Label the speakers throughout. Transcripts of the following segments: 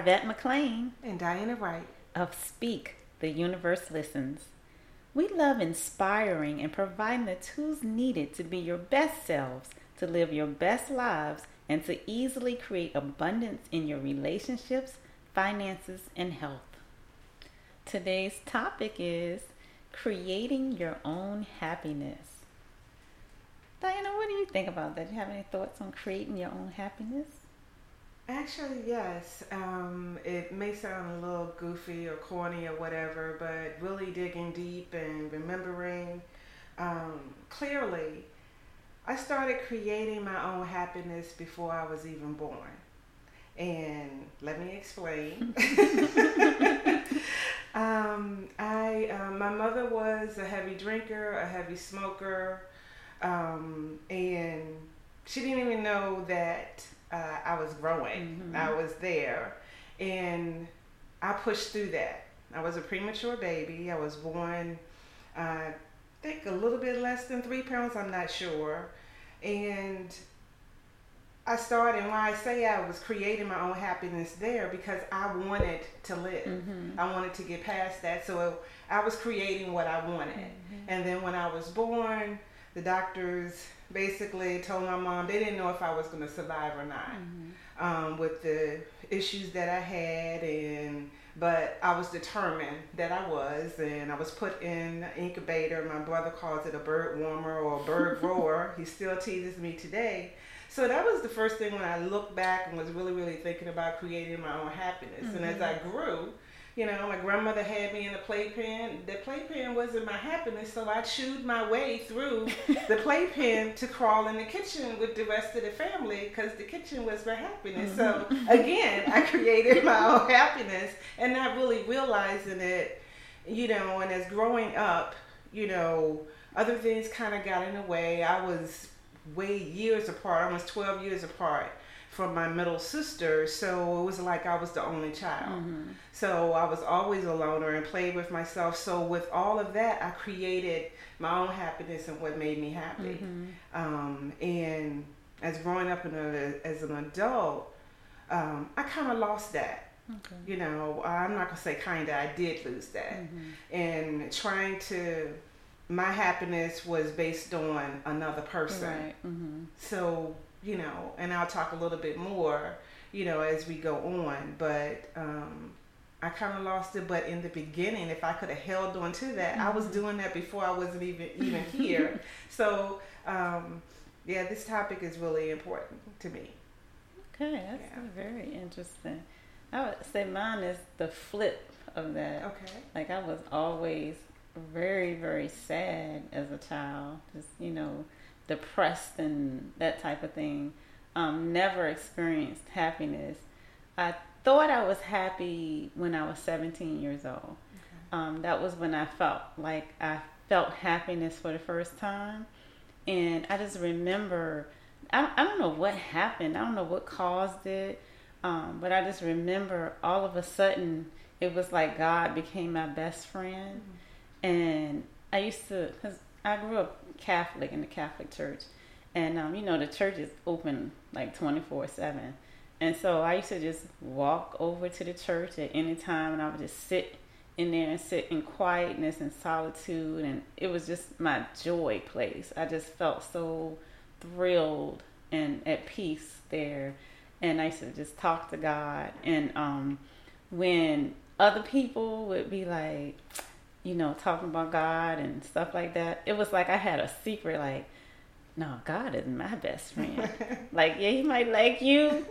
Speaker 1: Arvette McClaine
Speaker 2: and Diana Wright
Speaker 1: of Speak, The Universe Listens. We love inspiring and providing the tools needed to be your best selves, to live your best lives, and to easily create abundance in your relationships, finances, and health. Today's topic is creating your own happiness. Diana, what do you think about that? Do you have any thoughts on creating your own happiness?
Speaker 2: Actually, yes. Um, it may sound a little goofy or corny or whatever, but really digging deep and remembering um, clearly, I started creating my own happiness before I was even born. And let me explain. um, I, uh, my mother was a heavy drinker, a heavy smoker, um, and she didn't even know that uh, I was growing. Mm-hmm. I was there, and I pushed through that. I was a premature baby. I was born, uh, I think, a little bit less than three pounds. I'm not sure, and I started. Why I say I was creating my own happiness there because I wanted to live. Mm-hmm. I wanted to get past that. So I was creating what I wanted, mm-hmm. and then when I was born, the doctors basically told my mom they didn't know if I was going to survive or not mm-hmm. um, with the issues that I had and but I was determined that I was and I was put in an incubator my brother calls it a bird warmer or a bird grower he still teases me today so that was the first thing when I looked back and was really really thinking about creating my own happiness mm-hmm. and as I mm-hmm. grew you know, my grandmother had me in the playpen. The playpen wasn't my happiness, so I chewed my way through the playpen to crawl in the kitchen with the rest of the family because the kitchen was my happiness. So mm-hmm. again, I created my own happiness and not really realizing it, you know, and as growing up, you know, other things kind of got in the way. I was way years apart, almost 12 years apart from my middle sister, so it was like I was the only child. Mm-hmm. So I was always a loner and played with myself. So with all of that, I created my own happiness and what made me happy. Mm-hmm. Um, and as growing up a, as an adult, um, I kind of lost that. Okay. You know, I'm not gonna say kinda. I did lose that, mm-hmm. and trying to. My happiness was based on another person. Right. Mm-hmm. So you know, and I'll talk a little bit more, you know, as we go on. But um, I kind of lost it. But in the beginning, if I could have held on to that, mm-hmm. I was mm-hmm. doing that before I wasn't even even here. so um, yeah, this topic is really important to me.
Speaker 1: Okay, that's yeah. very interesting. I would say mine is the flip of that.
Speaker 2: Okay.
Speaker 1: Like I was always very, very sad as a child. Just you know, depressed and that type of thing. Um, never experienced happiness. I thought I was happy when I was 17 years old. Okay. Um, that was when I felt like I felt happiness for the first time. And I just remember, I, I don't know what happened, I don't know what caused it, um, but I just remember all of a sudden it was like God became my best friend. Mm-hmm. And I used to, because I grew up Catholic in the Catholic Church, and um, you know the church is open like twenty four seven, and so I used to just walk over to the church at any time, and I would just sit in there and sit in quietness and solitude, and it was just my joy place. I just felt so thrilled and at peace there, and I used to just talk to God, and um, when other people would be like you know, talking about God and stuff like that, it was like I had a secret like, no, God is my best friend. like, yeah, he might like you,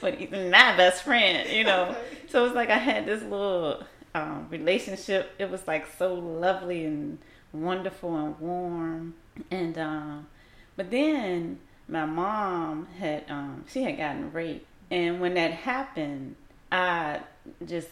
Speaker 1: but he's my best friend, you know. So it was like I had this little um, relationship. It was like so lovely and wonderful and warm. And, um, but then my mom had, um, she had gotten raped. And when that happened, I just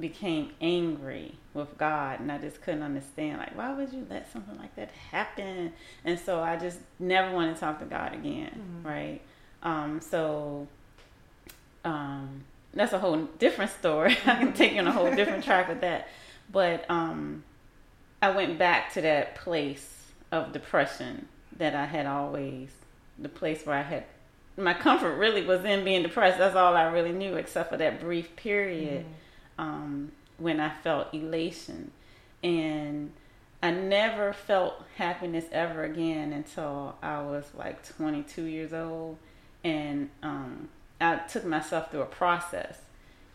Speaker 1: became angry with God and I just couldn't understand like why would you let something like that happen and so I just never want to talk to God again mm-hmm. right um, so um, that's a whole different story I can take you on a whole different track with that but um, I went back to that place of depression that I had always the place where I had my comfort really was in being depressed. That's all I really knew, except for that brief period mm-hmm. Um, when I felt elation, and I never felt happiness ever again until I was like 22 years old, and um, I took myself through a process.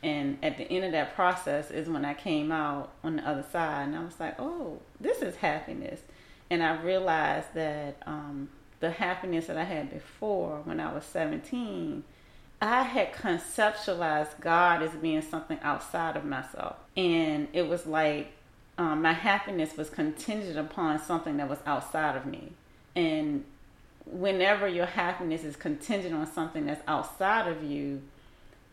Speaker 1: And at the end of that process is when I came out on the other side, and I was like, "Oh, this is happiness." And I realized that um, the happiness that I had before when I was 17, I had conceptualized God as being something outside of myself. And it was like um, my happiness was contingent upon something that was outside of me. And whenever your happiness is contingent on something that's outside of you,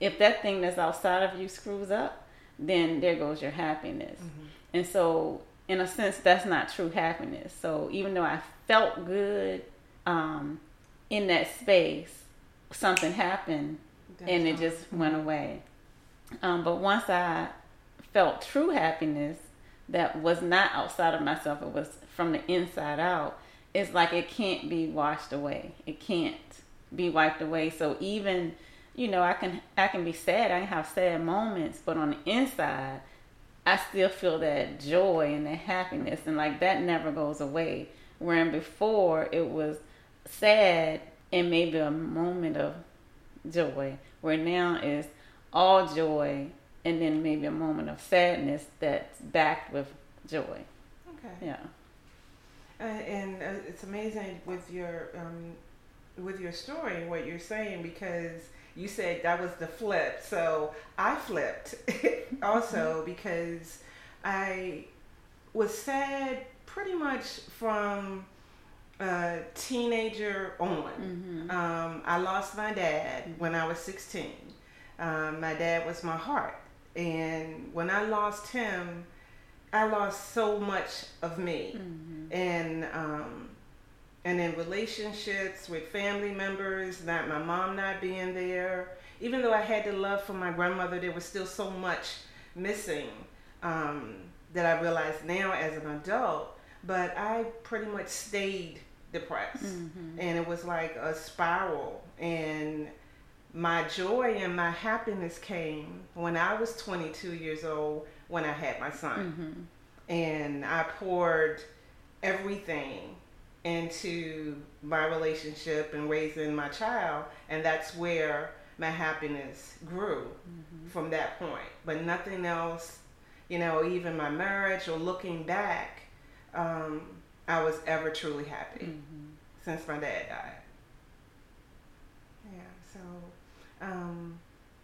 Speaker 1: if that thing that's outside of you screws up, then there goes your happiness. Mm-hmm. And so, in a sense, that's not true happiness. So, even though I felt good um, in that space, something happened and it just went away. Um, but once I felt true happiness that was not outside of myself, it was from the inside out, it's like it can't be washed away. It can't be wiped away. So even, you know, I can I can be sad, I can have sad moments, but on the inside, I still feel that joy and that happiness and like that never goes away. Wherein before it was sad and maybe a moment of joy, where now is all joy and then maybe a moment of sadness that's backed with joy.
Speaker 2: Okay.
Speaker 1: Yeah.
Speaker 2: Uh, and uh, it's amazing with your um, with your story what you're saying because you said that was the flip. So I flipped also mm-hmm. because I was sad pretty much from a teenager on. Mm-hmm. Um, I lost my dad when I was 16. Um, my dad was my heart. And when I lost him, I lost so much of me. Mm-hmm. And, um, and in relationships with family members, not my mom not being there. Even though I had the love for my grandmother, there was still so much missing um, that I realized now as an adult but I pretty much stayed depressed. Mm-hmm. And it was like a spiral. And my joy and my happiness came when I was 22 years old when I had my son. Mm-hmm. And I poured everything into my relationship and raising my child. And that's where my happiness grew mm-hmm. from that point. But nothing else, you know, even my marriage or looking back um, I was ever truly happy mm-hmm. since my dad died. Yeah, so um,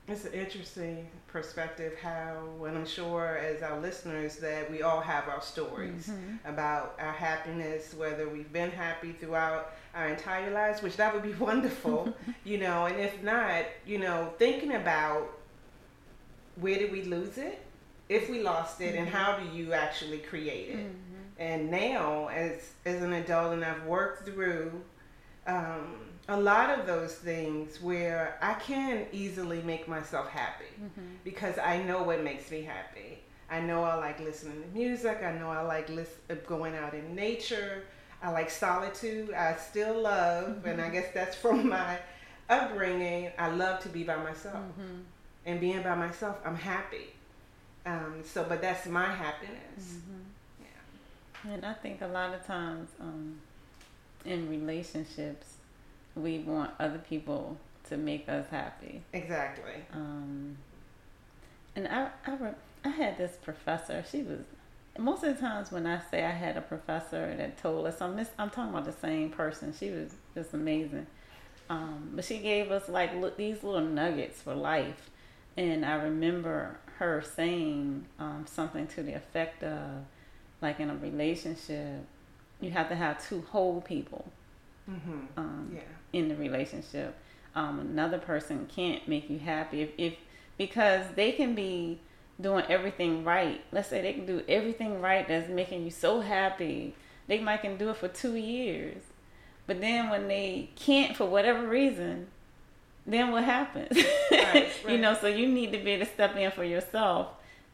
Speaker 2: it's an interesting perspective how, and I'm sure as our listeners that we all have our stories mm-hmm. about our happiness, whether we've been happy throughout our entire lives, which that would be wonderful, you know, and if not, you know, thinking about where did we lose it, if we lost it, mm-hmm. and how do you actually create it. Mm-hmm and now as as an adult and I've worked through um, a lot of those things where I can easily make myself happy mm-hmm. because I know what makes me happy. I know I like listening to music. I know I like going out in nature. I like solitude. I still love, mm-hmm. and I mm-hmm. guess that's from my upbringing. I love to be by myself, mm-hmm. and being by myself, I'm happy. Um, so, but that's my happiness.
Speaker 1: And I think a lot of times um, in relationships, we want other people to make us happy.
Speaker 2: Exactly.
Speaker 1: Um, and I, I, re- I had this professor. She was most of the times when I say I had a professor that told us, I'm, mis- I'm talking about the same person. She was just amazing. Um, but she gave us like look, these little nuggets for life. And I remember her saying um, something to the effect of, like in a relationship, you have to have two whole people mm-hmm. um, yeah. in the relationship. Um, another person can't make you happy if, if because they can be doing everything right. Let's say they can do everything right that's making you so happy. They might can do it for two years, but then when they can't for whatever reason, then what happens? Right, right. you know, so you need to be able to step in for yourself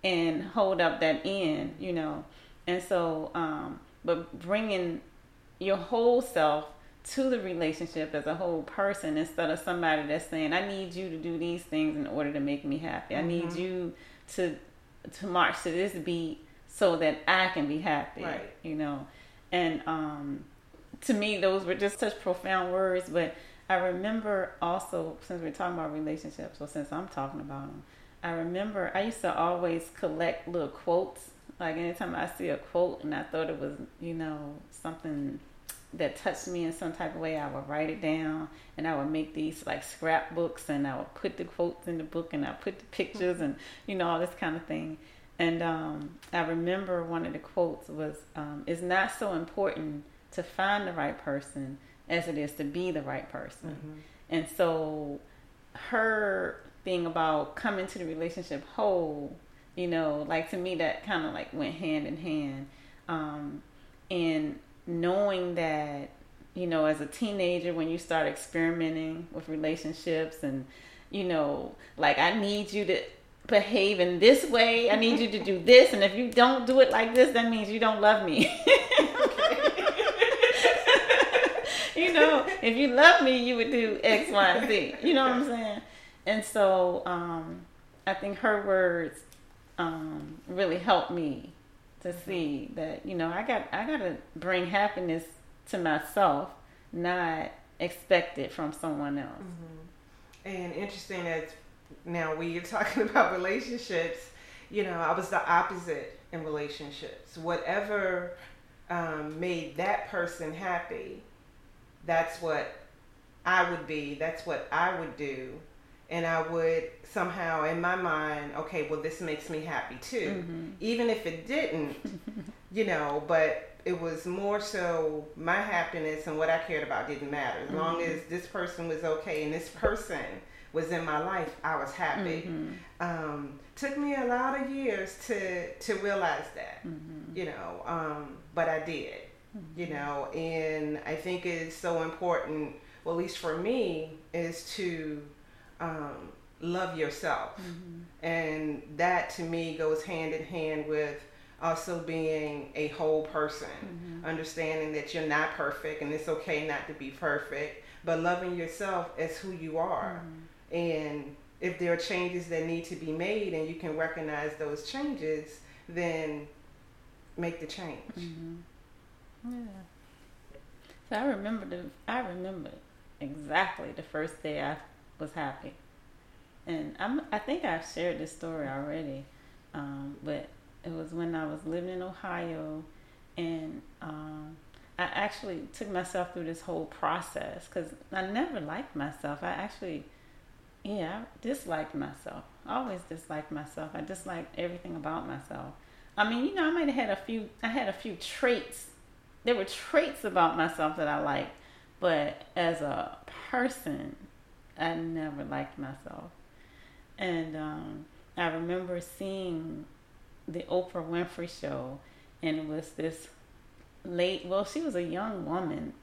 Speaker 1: and hold up that end. You know, and so, um, but bringing your whole self to the relationship as a whole person instead of somebody that's saying, I need you to do these things in order to make me happy. Mm-hmm. I need mm-hmm. you to to march to this beat so that I can be happy.
Speaker 2: Right.
Speaker 1: You know. And um to me those were just such profound words, but I remember also since we're talking about relationships, or since I'm talking about them, I remember I used to always collect little quotes. Like anytime I see a quote and I thought it was, you know, something that touched me in some type of way, I would write it down and I would make these like scrapbooks and I would put the quotes in the book and I put the pictures and you know all this kind of thing. And um, I remember one of the quotes was, um, "It's not so important to find the right person as it is to be the right person." Mm-hmm. And so, her thing about coming to the relationship whole, you know, like to me that kind of like went hand in hand. Um, and knowing that you know as a teenager when you start experimenting with relationships and you know like i need you to behave in this way i need you to do this and if you don't do it like this that means you don't love me. You know if you love me you would do x y and z. You know what i'm saying? And so um, i think her words um, really helped me to see that you know I got I got to bring happiness to myself, not expect it from someone else.
Speaker 2: Mm-hmm. And interesting that now when you're talking about relationships, you know I was the opposite in relationships. Whatever um, made that person happy, that's what I would be. That's what I would do and I would somehow in my mind, okay, well, this makes me happy too, mm-hmm. even if it didn't, you know, but it was more so my happiness and what I cared about didn't matter. As mm-hmm. long as this person was okay and this person was in my life, I was happy. Mm-hmm. Um, took me a lot of years to to realize that, mm-hmm. you know, um, but I did, you mm-hmm. know, and I think it's so important. Well, at least for me, is to um, love yourself. Mm-hmm. And that to me goes hand in hand with also being a whole person, mm-hmm. understanding that you're not perfect and it's okay not to be perfect, but loving yourself as who you are. Mm-hmm. And if there are changes that need to be made and you can recognize those changes, then make the change.
Speaker 1: Mm-hmm. Yeah. So I remember the I remember exactly the first day I was happy. And I'm, I think I've shared this story already, um, but it was when I was living in Ohio, and um, I actually took myself through this whole process because I never liked myself. I actually, yeah, I disliked myself. I always disliked myself. I disliked everything about myself. I mean, you know, I might have had a few. I had a few traits. There were traits about myself that I liked, but as a person, I never liked myself. And um, I remember seeing the Oprah Winfrey show, and it was this late. Well, she was a young woman.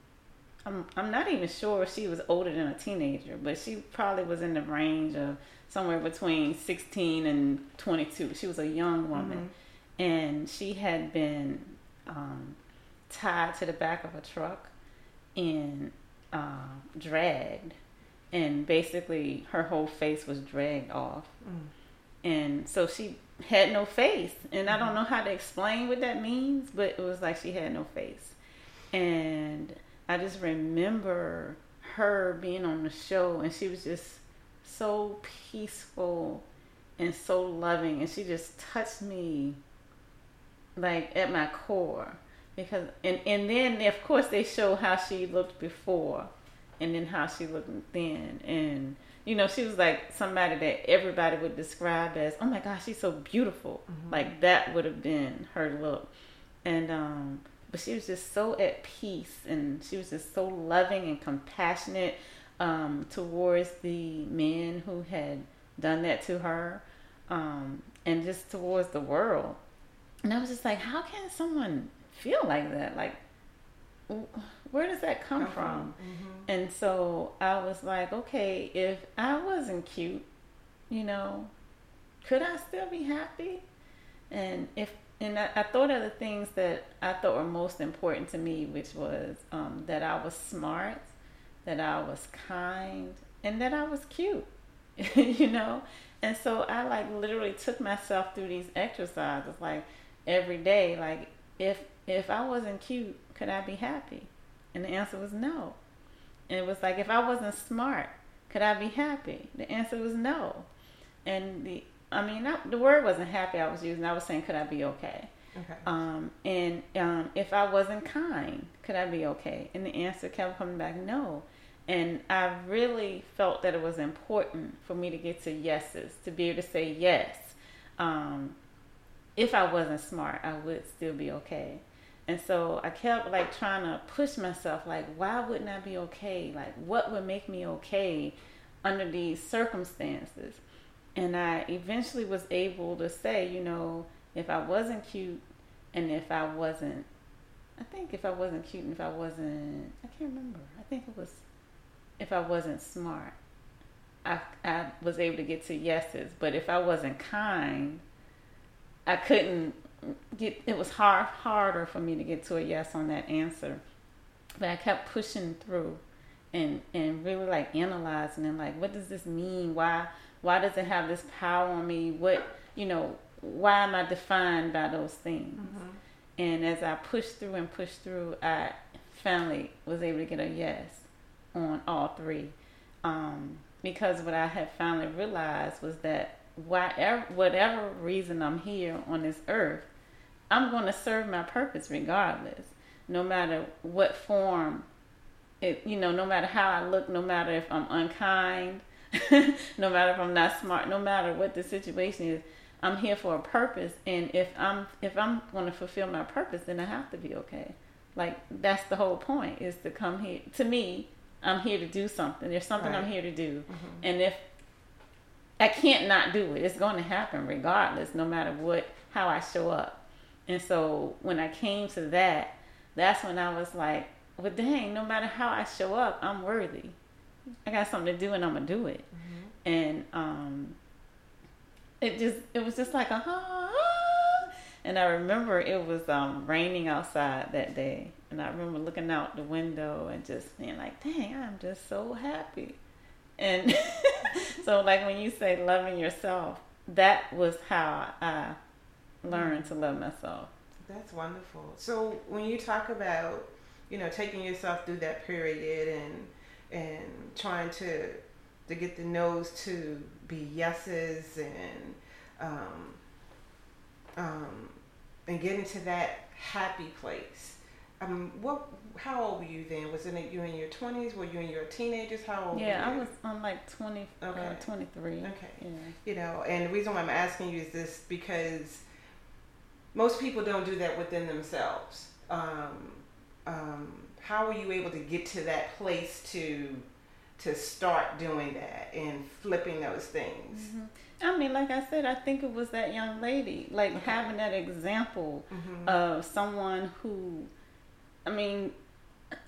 Speaker 1: I'm I'm not even sure if she was older than a teenager, but she probably was in the range of somewhere between 16 and 22. She was a young woman, mm-hmm. and she had been um, tied to the back of a truck and uh, dragged and basically her whole face was dragged off. Mm. And so she had no face. And I don't mm-hmm. know how to explain what that means, but it was like she had no face. And I just remember her being on the show and she was just so peaceful and so loving and she just touched me like at my core because and and then of course they show how she looked before and then how she looked then. And you know she was like somebody that everybody would describe as oh my gosh she's so beautiful. Mm-hmm. like that would have been her look. And um but she was just so at peace and she was just so loving and compassionate um towards the men who had done that to her um and just towards the world. And i was just like how can someone feel like that? Like where does that come, come from? Mm-hmm. And so I was like, okay, if I wasn't cute, you know, could I still be happy? And if and I, I, thought of the things that I thought were most important to me, which was um, that I was smart, that I was kind, and that I was cute. you know, and so I like literally took myself through these exercises like every day. Like if if I wasn't cute, could I be happy? And the answer was no. And it was like if I wasn't smart, could I be happy? The answer was no. And the I mean, not, the word wasn't happy I was using. I was saying, could I be okay? Okay. Um, and um, if I wasn't kind, could I be okay? And the answer kept coming back, no. And I really felt that it was important for me to get to yeses, to be able to say yes. Um, if I wasn't smart, I would still be okay. And so I kept like trying to push myself, like, why wouldn't I be okay? Like, what would make me okay under these circumstances? And I eventually was able to say, you know, if I wasn't cute and if I wasn't, I think if I wasn't cute and if I wasn't, I can't remember. I think it was if I wasn't smart. I, I was able to get to yeses, but if I wasn't kind, I couldn't get. It was hard, harder for me to get to a yes on that answer. But I kept pushing through, and and really like analyzing and like, what does this mean? Why why does it have this power on me? What you know? Why am I defined by those things? Mm-hmm. And as I pushed through and pushed through, I finally was able to get a yes on all three. Um, because what I had finally realized was that whatever, whatever reason I'm here on this earth, I'm going to serve my purpose regardless, no matter what form it, you know, no matter how I look, no matter if I'm unkind, no matter if I'm not smart, no matter what the situation is, I'm here for a purpose. And if I'm if I'm going to fulfill my purpose, then I have to be okay. Like that's the whole point is to come here. To me, I'm here to do something. There's something right. I'm here to do. Mm-hmm. And if I can't not do it, it's going to happen regardless, no matter what, how I show up. And so when I came to that, that's when I was like, well, dang, no matter how I show up, I'm worthy. I got something to do and I'm going to do it. Mm-hmm. And, um, it just, it was just like a, ah, and I remember it was, um, raining outside that day and I remember looking out the window and just being like, dang, I'm just so happy. And so, like, when you say loving yourself, that was how I learned to love myself.
Speaker 2: That's wonderful. So, when you talk about, you know, taking yourself through that period and and trying to to get the no's to be yeses and um, um, and get into that happy place um, what? How old were you then? Was it you in your twenties? Were you in your teenagers? How old?
Speaker 1: Yeah, I was. I'm like 20, uh, okay. Uh, 23.
Speaker 2: Okay. Yeah. You know, and the reason why I'm asking you is this because most people don't do that within themselves. Um, um, how were you able to get to that place to to start doing that and flipping those things?
Speaker 1: Mm-hmm. I mean, like I said, I think it was that young lady, like okay. having that example mm-hmm. of someone who I mean,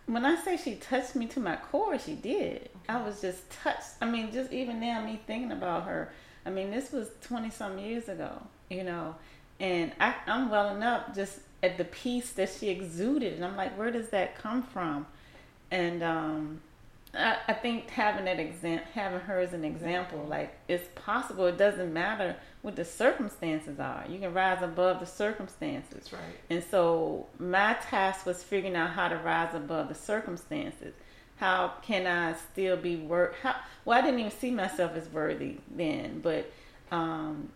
Speaker 1: when I say she touched me to my core, she did. Okay. I was just touched. I mean, just even now, me thinking about her. I mean, this was twenty some years ago, you know, and I, I'm welling up just at the peace that she exuded, and I'm like, where does that come from? And um, I, I think having that exam, having her as an example, like it's possible. It doesn't matter what the circumstances are. You can rise above the circumstances.
Speaker 2: That's right.
Speaker 1: And so my task was figuring out how to rise above the circumstances. How can I still be worth? How well I didn't even see myself as worthy then, but um,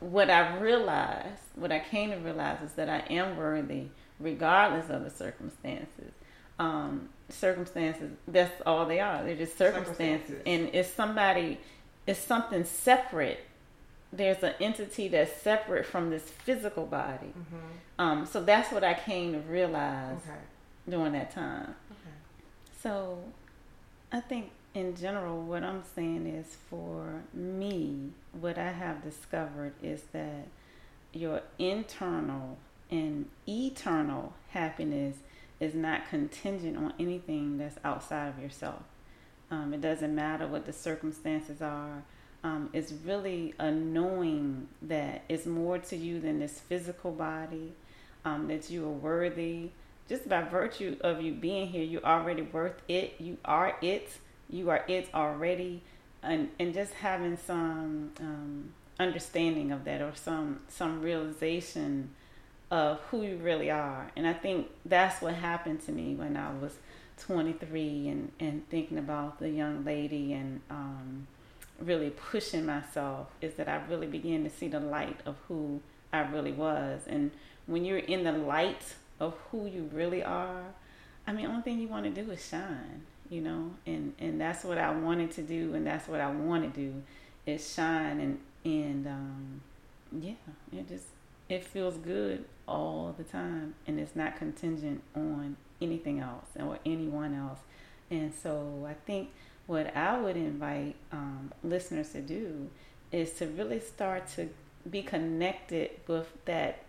Speaker 1: what I realized, what I came to realize, is that I am worthy regardless of the circumstances um, circumstances. That's all they are. They're just circumstances. circumstances. And it's somebody, it's something separate. There's an entity that's separate from this physical body. Mm-hmm. Um, so that's what I came to realize okay. during that time. Okay. So I think in general, what I'm saying is for me, what I have discovered is that your internal and eternal happiness is not contingent on anything that's outside of yourself. Um, it doesn't matter what the circumstances are. um, is really a knowing that it's more to you than this physical body, um, that you are worthy. Just by virtue of you being here, you're already worth it. You are it. You are it already. And, and just having some um, understanding of that or some some realization of who you really are. And I think that's what happened to me when I was 23 and, and thinking about the young lady and um, really pushing myself is that I really began to see the light of who I really was. And when you're in the light of who you really are, I mean, only thing you want to do is shine, you know, and, and that's what I wanted to do. And that's what I want to do is shine. And, and, um, yeah, it just, it feels good all the time. And it's not contingent on anything else or anyone else. And so I think what I would invite um, listeners to do is to really start to be connected with that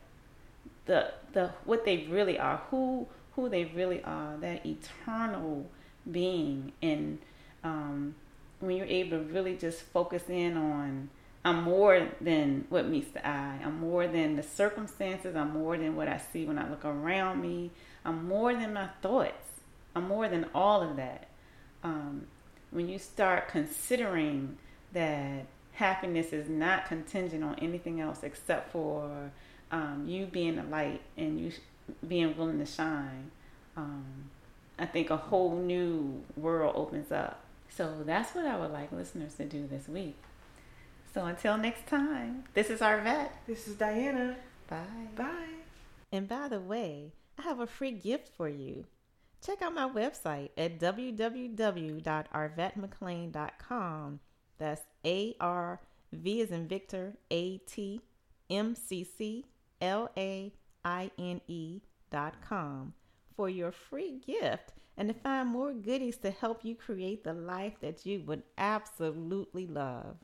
Speaker 1: the the what they really are, who who they really are, that eternal being, and um, when you're able to really just focus in on I'm more than what meets the eye. I'm more than the circumstances. I'm more than what I see when I look around me. I'm more than my thoughts. I'm more than all of that. Um, when you start considering that happiness is not contingent on anything else except for um, you being a light and you being willing to shine, um, I think a whole new world opens up. So that's what I would like listeners to do this week. So until next time, this is Arvette.
Speaker 2: This is Diana.
Speaker 1: Bye.
Speaker 2: Bye.
Speaker 1: And by the way, I have a free gift for you. Check out my website at www.arvettemcclaine.com. That's A R V as in Victor, A T M C C L A I N E dot com for your free gift and to find more goodies to help you create the life that you would absolutely love.